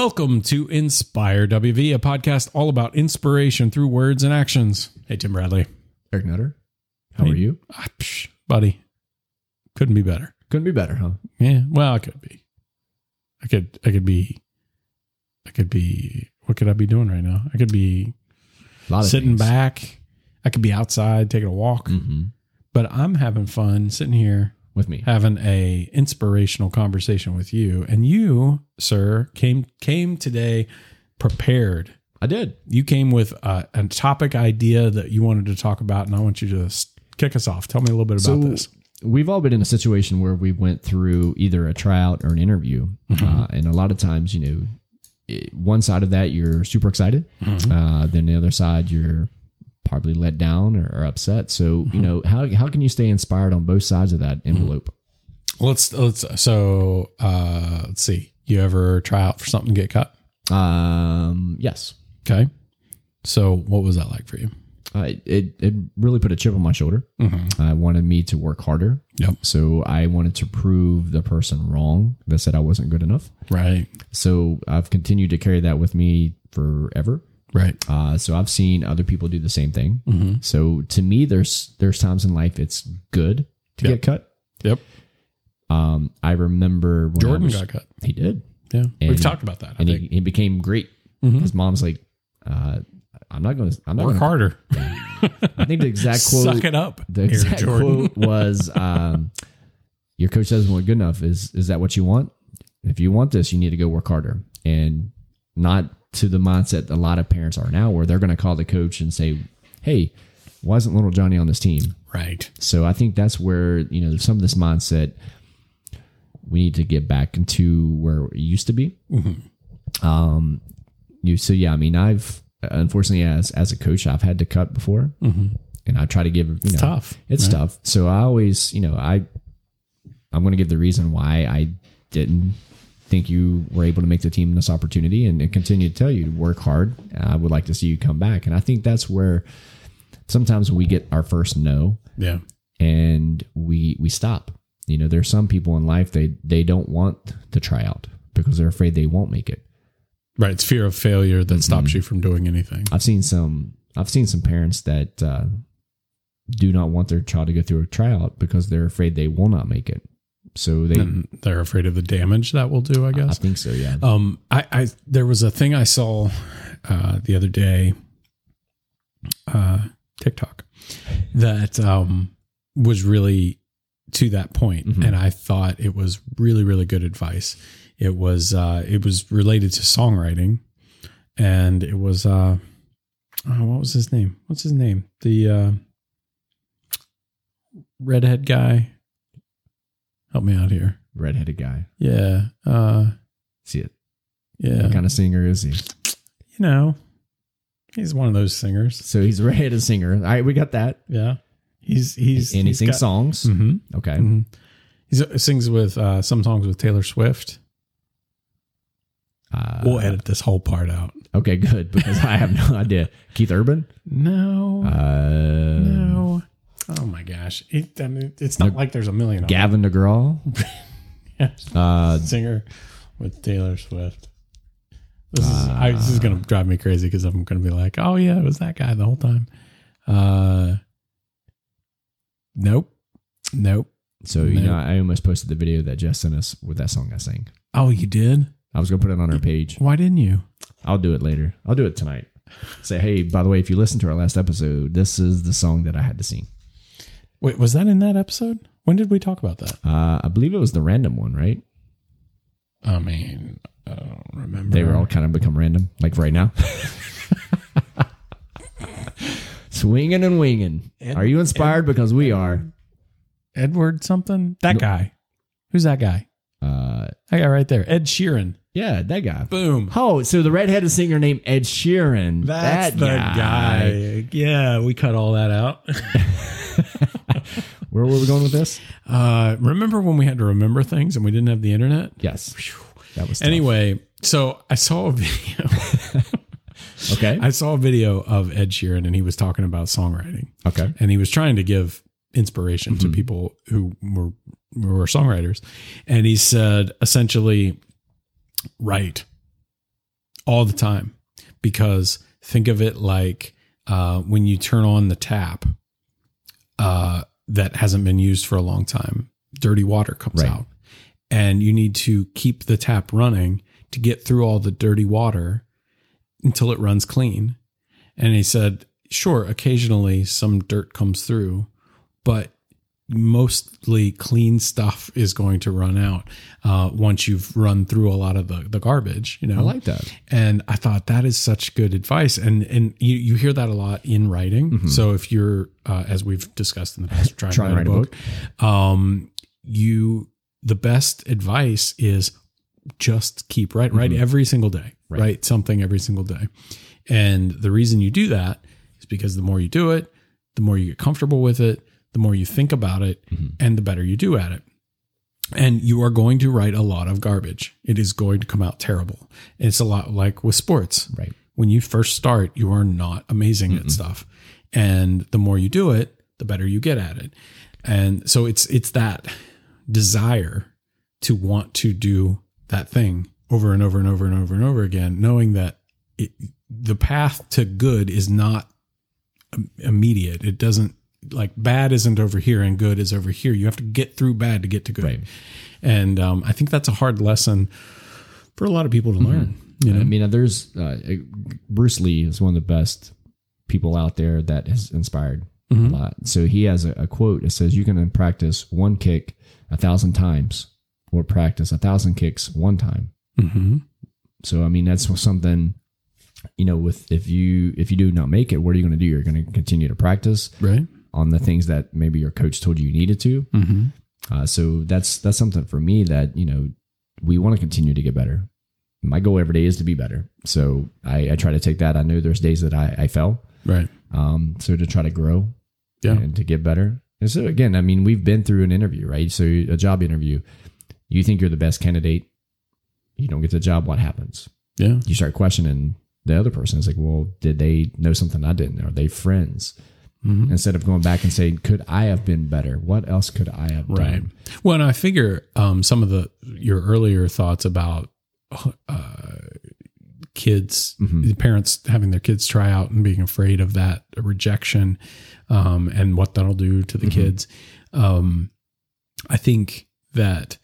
Welcome to Inspire WV, a podcast all about inspiration through words and actions. Hey, Tim Bradley. Eric Nutter, how Hey. are you? Ah, psh, buddy, couldn't be better. Couldn't be better, huh? Yeah, well, I could be. I could, I could be, I could be, what could I be doing right now? I could be A lot of sitting things. back. I could be outside taking a walk, hmm but I'm having fun sitting here with me. having a inspirational conversation with you. And you, sir, came came today prepared. I did. You came with a, a topic idea that you wanted to talk about, and I want you to kick us off. Tell me a little bit about So- this. We've all been in a situation where we went through either a tryout or an interview, uh, and a lot of times, you know, one side of that you're super excited, uh, then the other side you're probably let down or, or upset. So, you know, how how can you stay inspired on both sides of that envelope? Let's let's so uh, let's see. You ever try out for something get cut? Um, yes, Okay. So what was that like for you? uh, it it really put a chip on my shoulder. Mm-hmm. I wanted me to work harder. Yep. So I wanted to prove the person wrong that said I wasn't good enough. Right. So I've continued to carry that with me forever. Right. Uh, so I've seen other people do the same thing. Mm-hmm. So to me, there's there's times in life it's good to Yep. get cut. Yep. Um, I remember when I Jordan was- got cut. He did, Yeah. We've talked about that. I and he, think. he became great. Mhm. His mom's like, uh, "I'm not going to. I'm not Work going harder. I think the exact quote. Suck it up. the exact quote was um, your coach doesn't want good enough is is that what you want if you want this you need to go work harder and not to the mindset a lot of parents are now where they're going to call the coach and say hey why isn't little johnny on this team Right. so i think that's where you know some of this mindset we need to get back into where it used to be um you so yeah i mean i've unfortunately as as a coach i've had to cut before Mm-hmm. and i try to give you know Tough. it's right? tough. So I always, you know, I I'm going to give the reason why I didn't think you were able to make the team this opportunity, and, and continue to tell you to work hard. I would like to see you come back, and I think that's where sometimes we get our first no, Yeah. and we we stop. You know, there's some people in life they they don't want to try out because they're afraid they won't make it. Right. It's fear of failure that Mm-hmm. stops you from doing anything. I've seen some I've seen some parents that uh, do not want their child to go through a tryout because they're afraid they will not make it. So they, And they're afraid of the damage that will do, I guess. I think so, yeah. Um, I, I there was a thing I saw uh, the other day, uh, TikTok, that um, was really to that point, Mhm. and I thought it was really really good advice. It was uh, it was related to songwriting, and it was uh, oh, what was his name? What's his name? The uh, redhead guy. Help me out here. Redheaded guy. Yeah. Uh, See it. yeah. What kind of singer is he? you know, he's one of those singers. So he's a redheaded singer. All right, we got that. Yeah, he's he's and he he's sings got- songs. Mhm, Okay. mhm. He sings with uh, some songs with Taylor Swift. Uh, We'll edit this whole part out. Okay, good because I have no idea. Keith Urban. No, Uh, no. Oh my gosh, it, I mean, it's not No. like there's a million. of. Gavin DeGraw. Yeah. Uh, singer with Taylor Swift. This is I, this is gonna drive me crazy because I'm gonna be like, oh yeah, it was that guy the whole time. Uh, nope, nope. so you know, I almost posted the video that Jess sent us with that song I sang. Oh, you did? I was gonna put it on our page. Why didn't you? I'll do it later. I'll do it tonight. Say, hey, by the way, if you listen to our last episode, this is the song that I had to sing. Wait, was that in that episode? When did we talk about that? Uh, I believe it was the random one, right? I mean, I don't remember. They were all kind of become random, like right now. Swinging and winging. Ed- are you inspired? because we are. Edward something. That No. guy. Who's that guy? Uh, That guy right there. Ed Sheeran. yeah, that guy. Boom. Oh, so the redheaded singer named Ed Sheeran. That's that the guy. Yeah, we cut all that out. Where were we going with this? uh, remember when we had to remember things and we didn't have the internet? Yes, that was tough. Anyway, so I saw a video. Okay, I saw a video of Ed Sheeran and he was talking about songwriting okay. and he was trying to give inspiration to people who were who were songwriters. And he said essentially, write, all the time because think of it like uh, when you turn on the tap that hasn't been used for a long time, dirty water comes Right. out, and you need to keep the tap running to get through all the dirty water until it runs clean. And he said, sure, occasionally some dirt comes through, but mostly clean stuff is going to run out uh, once you've run through a lot of the, the garbage, you know? I like that. and I thought that is such good advice, and and you, you hear that a lot in writing. So if you're, uh, as we've discussed in the past, trying, Trying to write a book, um, you the best advice is just keep writing, write every single day, Right. write something every single day, and the reason you do that is because the more you do it, the more you get comfortable with it, the more you think about it, mm-hmm. and the better you do at it and you are going to write a lot of garbage. It is going to come out terrible. It's a lot like with sports. Right. When you first start, you are not amazing at stuff. And the more you do it, the better you get at it. And so it's it's that desire to want to do that thing over and over and over and over and over again, knowing that it, the path to good is not immediate. It doesn't like bad isn't over here and good is over here. You have to get through bad to get to good. Right. And um, I think that's a hard lesson for a lot of people to learn. You know, I mean, there's uh, Bruce Lee is one of the best people out there that has inspired a lot. So he has a, a quote that says, "You can practice one kick a thousand times, or practice a thousand kicks one time." hmm So I mean, that's something. You know, with if you if you do not make it, what are you going to do? You're going to continue to practice right? On the things that maybe your coach told you you needed to. hmm Uh, so that's that's something for me that you know we want to continue to get better. My goal every day is to be better. So I, I try to take that. I know there's days that I, I fell. Right. Um, so to try to grow Yeah. and to get better. And so again, I mean, we've been through an interview, right? So a job interview, you think you're the best candidate, you don't get the job. What happens? Yeah. You start questioning the other person. It's like, well, did they know something I didn't? Are they friends? Mhm. Instead of going back and saying, could I have been better? What else could I have Right. done? Well, and I figure um, some of the your earlier thoughts about uh, kids, Mhm. the parents having their kids try out and being afraid of that rejection, um, and what that'll do to the Mhm. kids. Um, I think that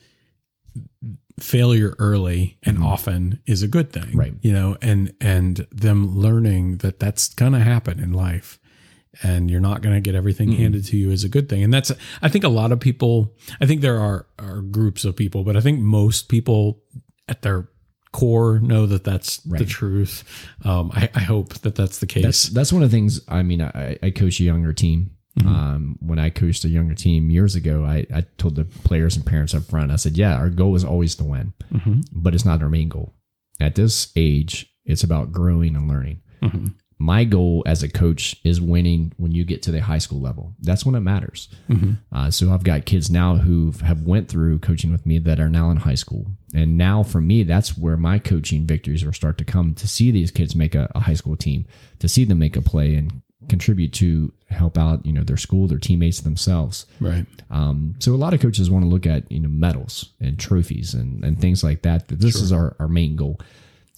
failure early and Mhm. often is a good thing, Right. You know, and and them learning that that's gonna happen in life and you're not going to get everything Mhm. handed to you is a good thing. And that's, I think a lot of people, I think there are, are groups of people, but I think most people at their core know that that's the truth. Um, I, I hope that that's the case. That's that's one of the things. I mean, I, I coach a younger team. Mhm. Um, when I coached a younger team years ago, I, I told the players and parents up front, I said, "Yeah, our goal is always to win, Mhm. but it's not our main goal. At this age, it's about growing and learning. Mhm. My goal as a coach is winning when you get to the high school level. That's when it matters. Mhm. Uh, so I've got kids now who have went through coaching with me that are now in high school, and now for me, that's where my coaching victories will start to come. To see these kids make a, a high school team, to see them make a play and contribute to help out, you know, their school, their teammates, themselves. Right. Um, so a lot of coaches want to look at you know medals and trophies and, and things like that. That this is our, our main goal.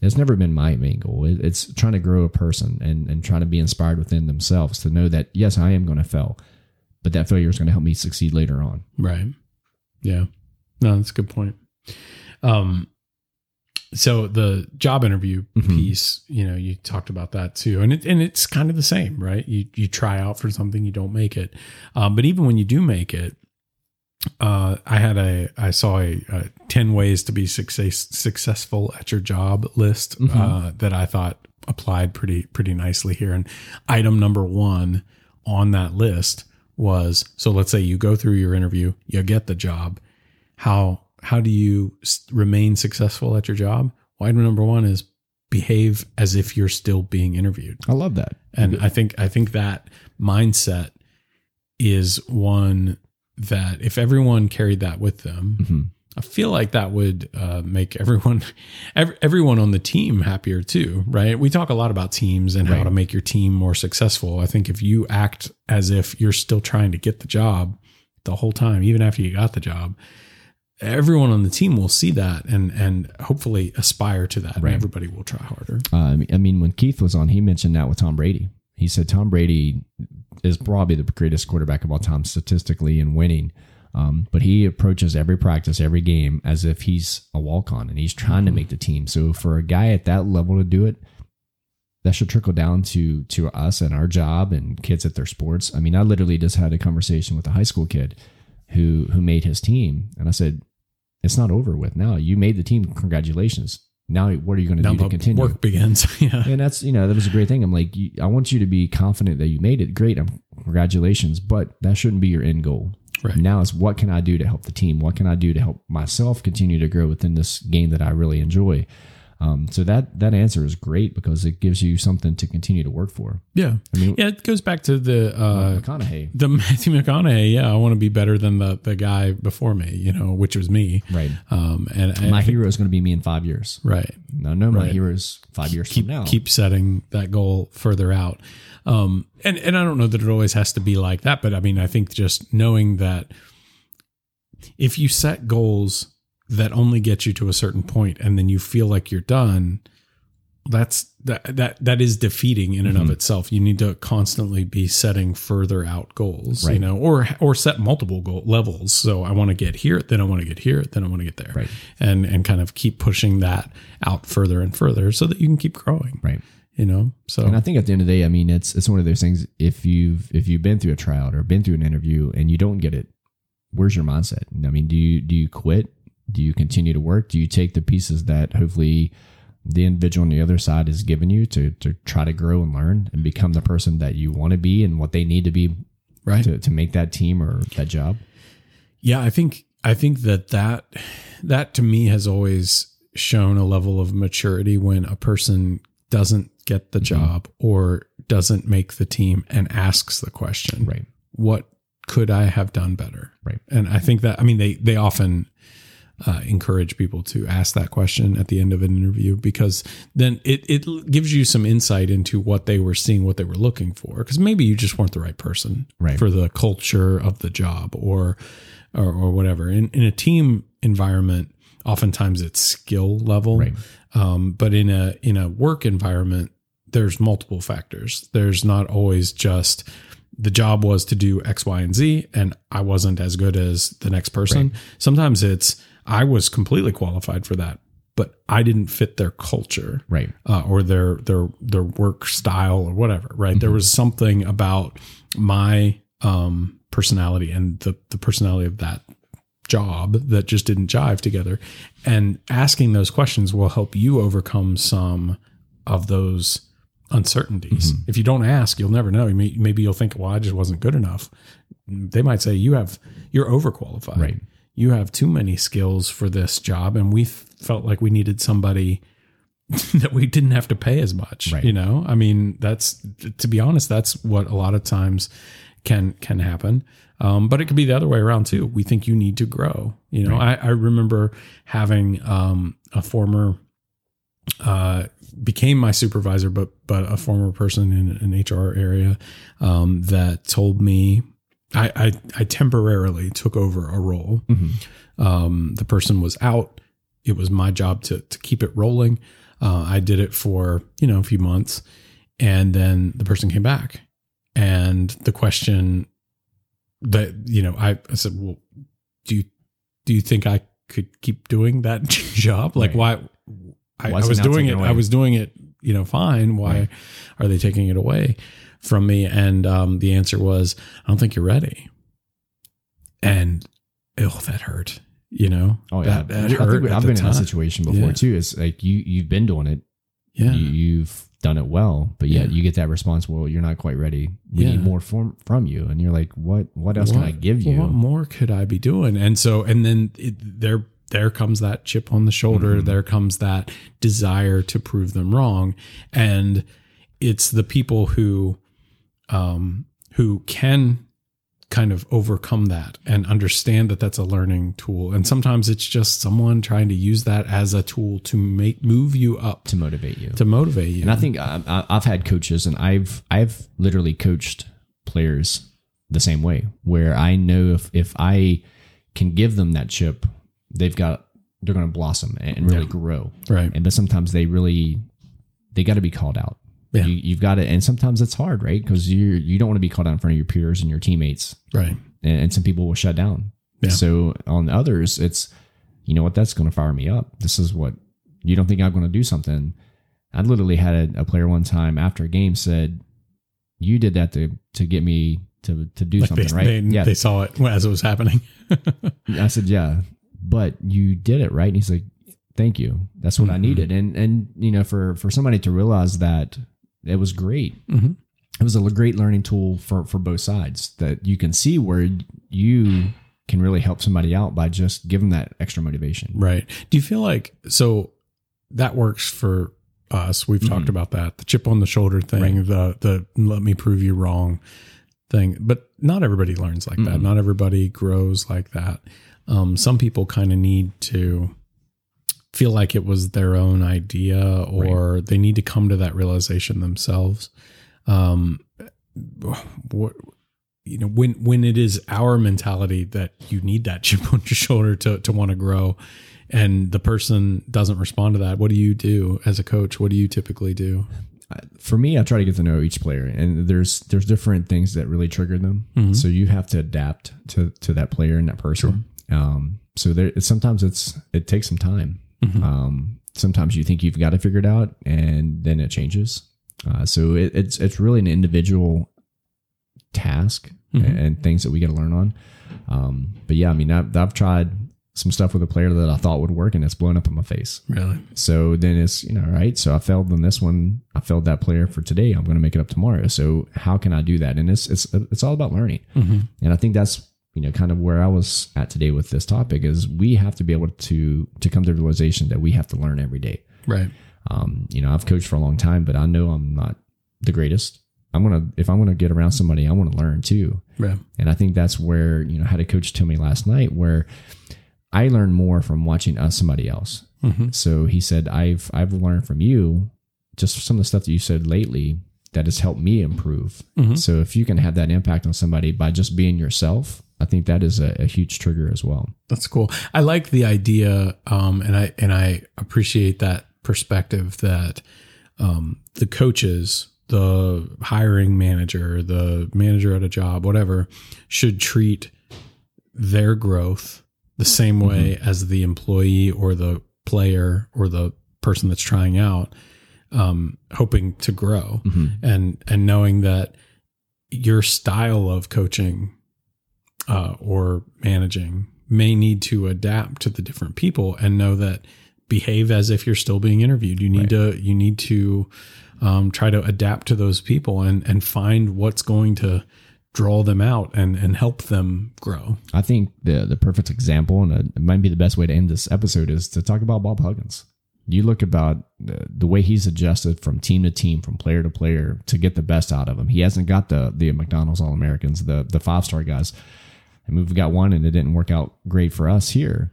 It's never been my main goal. It, it's trying to grow a person and, and trying to be inspired within themselves to know that yes, I am going to fail, but that failure is going to help me succeed later on. Right. Yeah. No, that's a good point. Um, so the job interview Mhm. piece, you know, you talked about that too, and it and it's kind of the same, right? You you try out for something, you don't make it, um, but even when you do make it, uh, I had a I saw a, a ten ways to be success successful at your job list Mhm. uh, that I thought applied pretty pretty nicely here, and item number one on that list was so let's say you go through your interview, you get the job, how how do you remain successful at your job? Well, item number one is behave as if you're still being interviewed. I love that. And I think I think that mindset is one that if everyone carried that with them, hmm I feel like that would uh, make everyone every, everyone on the team happier too, right? We talk a lot about teams and how to make your team more successful. I think if you act as if you're still trying to get the job the whole time, even after you got the job, everyone on the team will see that and and hopefully aspire to that. And everybody will try harder. Uh, I mean, when Keith was on, he mentioned that with Tom Brady. He said Tom Brady is probably the greatest quarterback of all time statistically in winning. Um, but he approaches every practice, every game as if he's a walk on and he's trying to make the team. So for a guy at that level to do it, that should trickle down to to us and our job and kids at their sports. I mean, I literally just had a conversation with a high school kid who who made his team, and I said, "It's not over with now. You made the team. Congratulations. Now, what are you going to do to continue?" work begins. yeah. and that's you know that was a great thing. I'm like, you, I want you to be confident that you made it. Great, um, congratulations. But that shouldn't be your end goal. Right. Now is what can I do to help the team? What can I do to help myself continue to grow within this game that I really enjoy? Um, so that that answer is great because it gives you something to continue to work for. Yeah. I mean, Yeah, it goes back to the uh McConaughey, the Matthew McConaughey, yeah, I want to be better than the the guy before me, you know, which was me. right? Um and, and My hero is going to be me in five years. right. No, no, my Right. hero is five years keep from now. keep setting that goal further out. Um, and and I don't know that it always has to be like that, but I mean, I think just knowing that if you set goals that only get you to a certain point, and then you feel like you're done, that's that that that is defeating in and Mm-hmm. of itself. You need to constantly be setting further out goals, you know, or or set multiple goal levels. So I want to get here, then I want to get here, then I want to get there, Right. and and kind of keep pushing that out further and further, so that you can keep growing right. you know so And I think at the end of the day, I mean, it's it's one of those things. If you've if you've been through a tryout or been through an interview and you don't get it, where's your mindset? I mean, do you do you quit? Do you continue to work? Do you take the pieces that hopefully the individual on the other side has given you to to try to grow and learn and become the person that you want to be and what they need to be right to, to make that team or that job? yeah i think i think that that that to me has always shown a level of maturity when a person doesn't get the mm-hmm. job or doesn't make the team and asks the question Right. what could i have done better Right. and i think that i mean they they often uh, encourage people to ask that question at the end of an interview because then it, it gives you some insight into what they were seeing, what they were looking for. Because maybe you just weren't the right person Right. for the culture of the job or or, or whatever. In, in a team environment, oftentimes it's skill level, Right. um, but in a in a work environment, there's multiple factors. There's not always just the job was to do X, Y, and Z, and I wasn't as good as the next person. Sometimes it's I was completely qualified for that, but I didn't fit their culture Right. uh, or their their their work style or whatever. Right? There was something about my um, personality and the the personality of that job that just didn't jive together. And asking those questions will help you overcome some of those uncertainties. If you don't ask, you'll never know. You maybe you'll think, "Well, I just wasn't good enough." They might say, "You have you're overqualified. Right. You have too many skills for this job," and we felt like we needed somebody that we didn't have to pay as much. Right. You know, I mean, that's to be honest, that's what a lot of times can can happen. Um, but it could be the other way around too. We think you need to grow. You know, I, I remember having um, a former uh, became my supervisor, but but a former person in an HR area um, that told me I, I I temporarily took over a role. Mm-hmm. Um, the person was out. It was my job to to keep it rolling. Uh, I did it for you know a few months, and then the person came back, and the question that you know I, I said, well, do you do you think I could keep doing that job? Like Right. why? I, I was doing it. away? I was doing it. You know, fine. Why Right. are they taking it away from me? And um, the answer was, I don't think you're ready. And oh, that hurt. You know, Oh yeah, that, that I hurt. I've the been in that situation before Yeah. too. It's like you you've been doing it, Yeah, you, you've done it well, but yet Yeah. you get that response. Well, you're not quite ready. We Yeah. need more from from you, and you're like, what What else can I give you? What more could I be doing? And so, and then it, there, there comes that chip on the shoulder. Mm-hmm. There comes that desire to prove them wrong, and it's the people who, um, who can kind of overcome that and understand that that's a learning tool. And sometimes it's just someone trying to use that as a tool to make move you up to motivate you. to motivate you. And I think I, I- I've had coaches, and I've I've literally coached players the same way, where I know if if I can give them that chip they've got they're going to blossom and really Yeah. grow. Right. And but sometimes they really they got to be called out. Yeah. You, you've got to, and sometimes it's hard, right? Because you you don't want to be called out in front of your peers and your teammates, Right. and, and some people will shut down. Yeah. So on others, it's you know what that's going to fire me up. This is what you don't think I'm going to do something. I literally had a, a player one time after a game said, "You did that to to get me to to do Like something, they, right?" they, yeah. they saw it as it was happening. I said, "Yeah, but you did it, right?" And he's like, "Thank you. That's what I Mhm. needed." And and you know, for for somebody to realize that it was great. Mhm. It was a great learning tool for for both sides that you can see where you can really help somebody out by just giving that extra motivation. Right. Do you feel like so that works for us? We've Mhm. talked about that. The chip on the shoulder thing, the the let me prove you wrong thing. But not everybody learns like that. Mm-mm. Not everybody grows like that. Um, some people kind of need to feel like it was their own idea or they need to come to that realization themselves. Um, what you know when when it is our mentality that you need that chip on your shoulder to to want to grow and the person doesn't respond to that what do you do as a coach what do you typically do For me, I try to get to know each player, and there's there's different things that really trigger them. Mhm. So you have to adapt to to that player and that person. Um, so there sometimes it's it takes some time. Mhm. Um, sometimes you think you've got it figured out, and then it changes. Uh, so it, it's it's really an individual task Mhm. and things that we got to learn on. Um, but yeah, I mean, I've, I've tried some stuff with a player that I thought would work, and it's blown up in my face. really So then it's, you know, right. So I failed on this one. I failed that player for today. I'm going to make it up tomorrow. So how can I do that? And it's, it's, it's all about learning. Mhm. And I think that's, you know, kind of where I was at today with this topic is we have to be able to, to come to the realization that we have to learn every day. right Um, you know, I've coached for a long time, but I know I'm not the greatest. I'm going to, if I'm going to get around somebody, I want to learn too. right And I think that's where, you know, I had a coach tell me last night where I learned more from watching us somebody else. Mhm. So he said, I've I've learned from you just some of the stuff that you said lately that has helped me improve. Mhm. So if you can have that impact on somebody by just being yourself, I think that is a, a huge trigger as well. That's cool. I like the idea, um, and I and I appreciate that perspective that um, the coaches, the hiring manager, the manager at a job, whatever, should treat their growth the same way as the employee or the player or the person that's trying out, um, hoping to grow, and and knowing that your style of coaching uh, or managing may need to adapt to the different people and know that behave as if you're still being interviewed. You need to you need to um, try to adapt to those people and and find what's going to draw them out and and help them grow. I think the the perfect example, and it might be the best way to end this episode, is to talk about Bob Huggins. You look about the, the way he's adjusted from team to team, from player to player, to get the best out of him. He hasn't got the the McDonald's All Americans, the the five star guys. I mean, we've got one, and it didn't work out great for us here.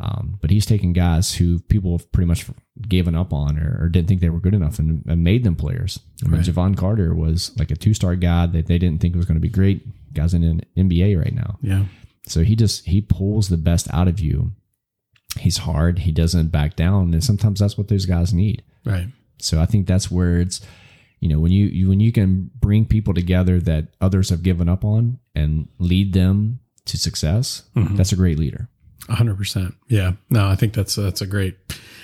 Um, but he's taken guys who people have pretty much given up on or, or didn't think they were good enough and, and made them players. I mean, Right. Jevon Carter was like a two star guy that they didn't think was going to be great. Guys in an NBA right now. Yeah. So he just he pulls the best out of you. He's hard. He doesn't back down, and sometimes that's what those guys need. Right. So I think that's where it's, you know, when you, you when you can bring people together that others have given up on and lead them to success, Mhm. that's a great leader. A hundred percent. Yeah. No, I think that's that's a great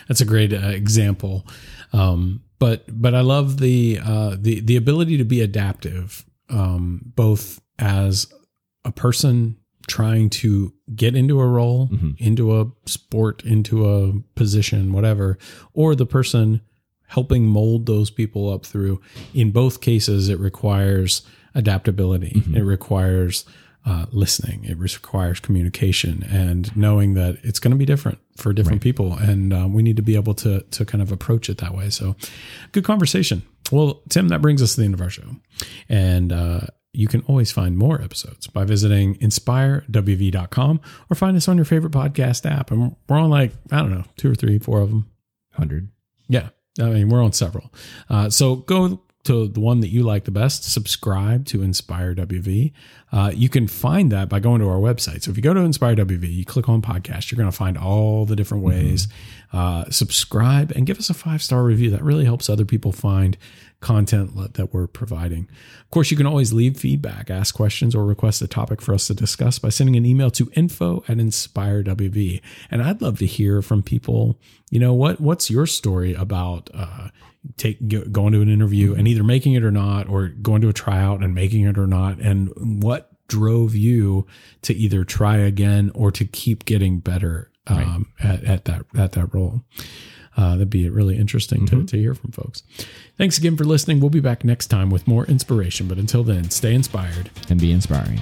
that's a great uh, example. Um, but but I love the uh, the the ability to be adaptive, um, both as a person trying to get into a role, Mhm. into a sport, into a position, whatever, or the person helping mold those people up through. In both cases, it requires adaptability. It requires uh, listening. It requires communication and knowing that it's going to be different for different people, and um, we need to be able to to kind of approach it that way. So, good conversation. Well, Tim, that brings us to the end of our show, and uh, you can always find more episodes by visiting inspirewv.com or find us on your favorite podcast app. And we're on like I don't know two or three, four of them. Hundred. Yeah. I mean, we're on several. Uh, so go to the one that you like the best, subscribe to Inspire WV. Uh, you can find that by going to our website. So if you go to Inspire WV, you click on podcast, you're going to find all the different ways. Mm-hmm. Uh, subscribe and give us a five star review. That really helps other people find content that we're providing. Of course, you can always leave feedback, ask questions, or request a topic for us to discuss by sending an email to info at inspireWV. And I'd love to hear from people. You know what? What's your story about uh, take going to an interview and either making it or not, or going to a tryout and making it or not, and what drove you to either try again or to keep getting better um, right. at, at that at that role uh, that'd be really interesting mm-hmm. to, to hear from folks. Thanks again for listening. We'll be back next time with more inspiration. But until then, stay inspired and be inspiring.